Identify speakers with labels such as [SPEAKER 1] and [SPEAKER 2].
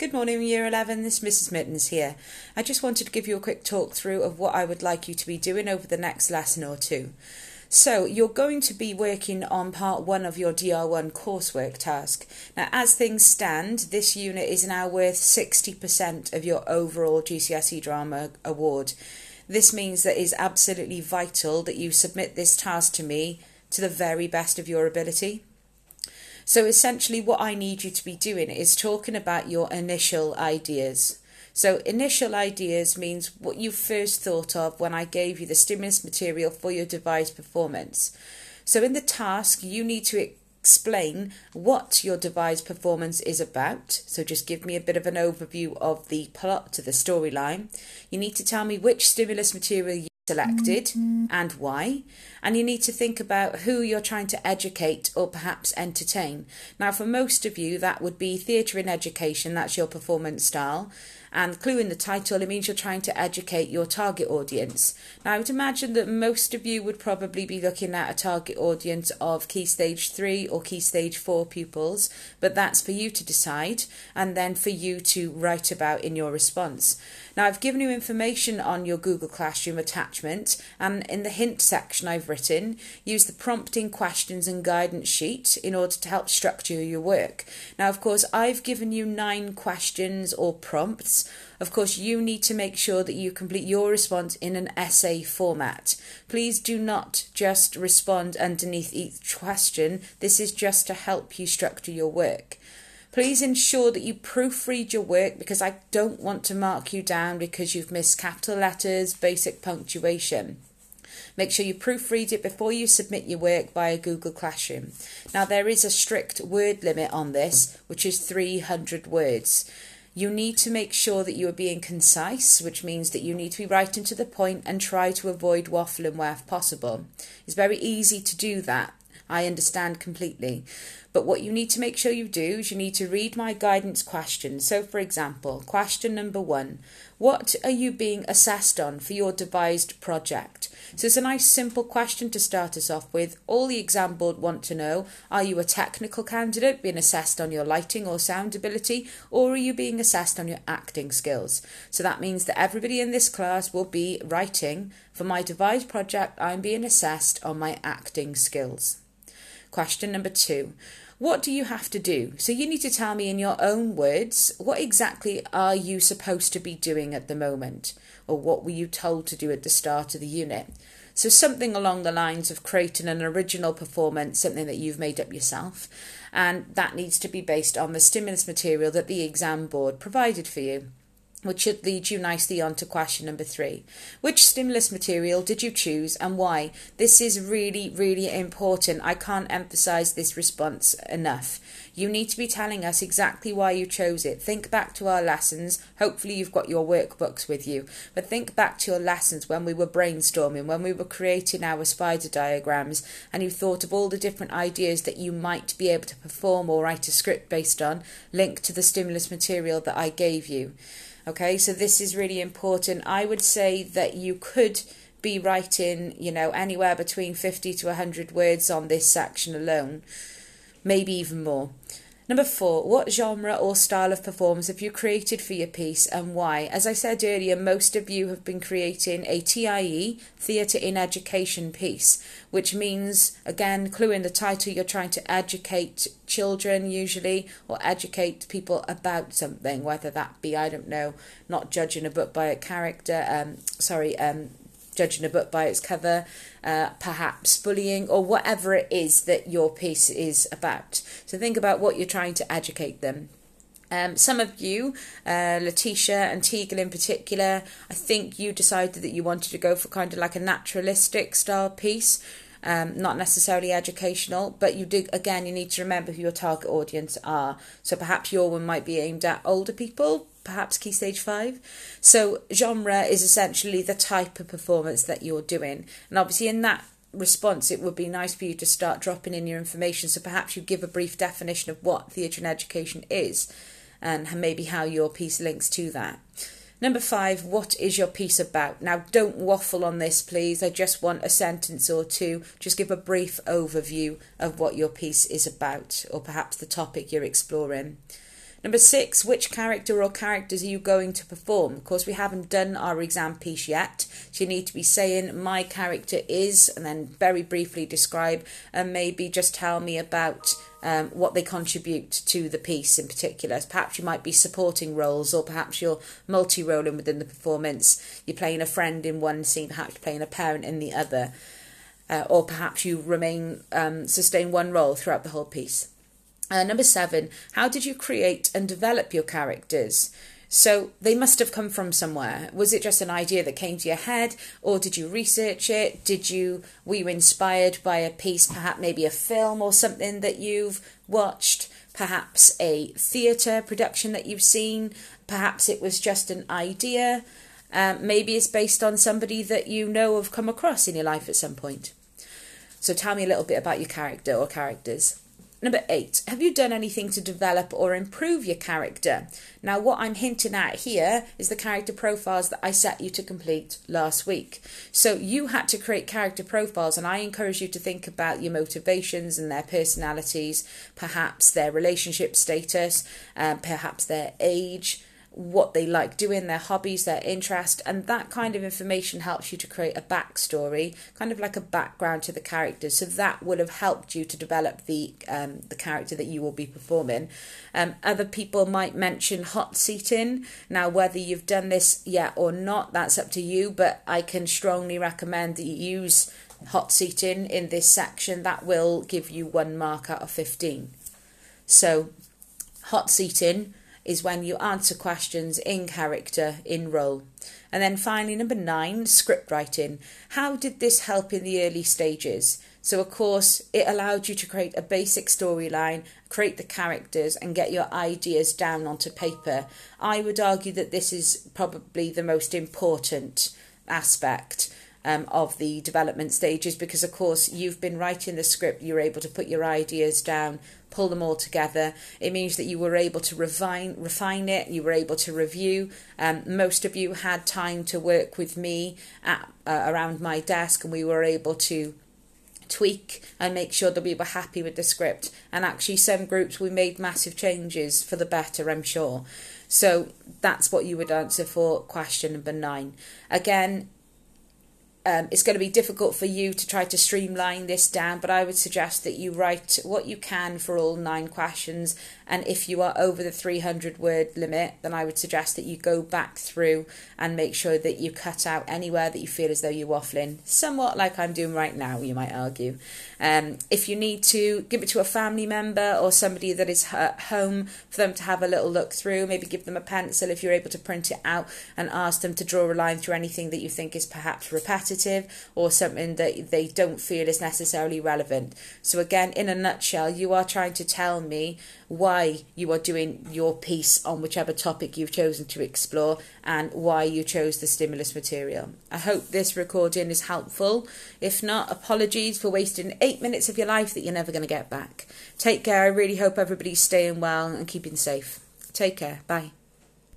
[SPEAKER 1] Good morning, Year 11. This is Mrs. Mertens here. I just wanted to give you a quick talk through of what I would like you to be doing over the next lesson or two. So, you're going to be working on part one of your DR1 coursework task. Now, as things stand, this unit is now worth 60% of your overall GCSE drama award. This means that it is absolutely vital that you submit this task to me to the very best of your ability. So essentially, what I need you to be doing is talking about your initial ideas. So, initial ideas means what you first thought of when I gave you the stimulus material for your devised performance. So, in the task, you need to explain what your devised performance is about. So, just give me a bit of an overview of the plot to the storyline. You need to tell me which stimulus material selected mm-hmm. and why. And you need to think about who you're trying to educate or perhaps entertain. Now, for most of you, that would be theatre in education, that's your performance style. And clue in the title, it means you're trying to educate your target audience. Now, I would imagine that most of you would probably be looking at a target audience of Key Stage 3 or Key Stage 4 pupils, but that's for you to decide and then for you to write about in your response. Now, I've given you information on your Google Classroom attachment, and in the hint section, I've written use the prompting questions and guidance sheet in order to help structure your work. Now, of course, I've given you nine questions or prompts of course, you need to make sure that you complete your response in an essay format. Please do not just respond underneath each question. This is just to help you structure your work. Please ensure that you proofread your work because I don't want to mark you down because you've missed capital letters, basic punctuation. Make sure you proofread it before you submit your work via Google Classroom. Now, there is a strict word limit on this, which is 300 words. You need to make sure that you are being concise, which means that you need to be right into the point and try to avoid waffling where possible. It's very easy to do that. I understand completely. But what you need to make sure you do is you need to read my guidance questions. So, for example, question number one What are you being assessed on for your devised project? So, it's a nice simple question to start us off with. All the exam board want to know are you a technical candidate being assessed on your lighting or sound ability, or are you being assessed on your acting skills? So, that means that everybody in this class will be writing for my devised project, I'm being assessed on my acting skills. Question number two What do you have to do? So you need to tell me in your own words what exactly are you supposed to be doing at the moment, or what were you told to do at the start of the unit? So something along the lines of creating an original performance, something that you've made up yourself, and that needs to be based on the stimulus material that the exam board provided for you which should lead you nicely on to question number three. Which stimulus material did you choose and why? This is really, really important. I can't emphasize this response enough. You need to be telling us exactly why you chose it. Think back to our lessons. Hopefully, you've got your workbooks with you, but think back to your lessons when we were brainstorming, when we were creating our spider diagrams, and you thought of all the different ideas that you might be able to perform or write a script based on, linked to the stimulus material that I gave you. Okay, so this is really important. I would say that you could be writing, you know, anywhere between 50 to 100 words on this section alone, maybe even more. Number four, what genre or style of performance have you created for your piece and why? As I said earlier, most of you have been creating a TIE, Theatre in Education piece, which means, again, clue in the title, you're trying to educate children usually or educate people about something, whether that be, I don't know, not judging a book by a character, um, sorry, um, judging a book by its cover, uh, perhaps bullying, or whatever it is that your piece is about. So think about what you're trying to educate them. Um, some of you, uh, Letitia and Teagle in particular, I think you decided that you wanted to go for kind of like a naturalistic style piece. Um, not necessarily educational, but you do again. You need to remember who your target audience are. So perhaps your one might be aimed at older people, perhaps key stage five. So, genre is essentially the type of performance that you're doing. And obviously, in that response, it would be nice for you to start dropping in your information. So, perhaps you give a brief definition of what theatre and education is and maybe how your piece links to that. Number five, what is your piece about? Now, don't waffle on this, please. I just want a sentence or two. Just give a brief overview of what your piece is about, or perhaps the topic you're exploring. Number six, which character or characters are you going to perform? Of course, we haven't done our exam piece yet, so you need to be saying, My character is, and then very briefly describe, and maybe just tell me about um, what they contribute to the piece in particular. Perhaps you might be supporting roles, or perhaps you're multi rolling within the performance. You're playing a friend in one scene, perhaps you're playing a parent in the other. Uh, or perhaps you remain um, sustain one role throughout the whole piece. Uh, number seven, how did you create and develop your characters? So they must have come from somewhere. Was it just an idea that came to your head, or did you research it? Did you were you inspired by a piece, perhaps maybe a film or something that you've watched? Perhaps a theatre production that you've seen. Perhaps it was just an idea. Um, maybe it's based on somebody that you know have come across in your life at some point. So tell me a little bit about your character or characters. Number eight, have you done anything to develop or improve your character? Now, what I'm hinting at here is the character profiles that I set you to complete last week. So, you had to create character profiles, and I encourage you to think about your motivations and their personalities, perhaps their relationship status, um, perhaps their age, what they like doing, their hobbies, their interest, and that kind of information helps you to create a backstory, kind of like a background to the characters. So that will have helped you to develop the um, the character that you will be performing. Um, other people might mention hot seating. Now, whether you've done this yet or not, that's up to you. But I can strongly recommend that you use hot seating in this section. That will give you one mark out of fifteen. So, hot seating is when you answer questions in character, in role. And then finally, number nine, script writing. How did this help in the early stages? So, of course, it allowed you to create a basic storyline, create the characters, and get your ideas down onto paper. I would argue that this is probably the most important aspect um, of the development stages because, of course, you've been writing the script, you're able to put your ideas down, pull them all together. It means that you were able to refine, refine it, you were able to review. Um, most of you had time to work with me at, uh, around my desk, and we were able to tweak and make sure that we were happy with the script. And actually, some groups we made massive changes for the better, I'm sure. So that's what you would answer for question number nine. Again, um, it's going to be difficult for you to try to streamline this down, but I would suggest that you write what you can for all nine questions. And if you are over the 300 word limit, then I would suggest that you go back through and make sure that you cut out anywhere that you feel as though you're waffling, somewhat like I'm doing right now, you might argue. Um, if you need to, give it to a family member or somebody that is at home for them to have a little look through, maybe give them a pencil if you're able to print it out and ask them to draw a line through anything that you think is perhaps repetitive or something that they don't feel is necessarily relevant. So, again, in a nutshell, you are trying to tell me why you are doing your piece on whichever topic you've chosen to explore and why you chose the stimulus material. I hope this recording is helpful. If not, apologies for wasting eight minutes of your life that you're never going to get back. Take care. I really hope everybody's staying well and keeping safe. Take care. Bye.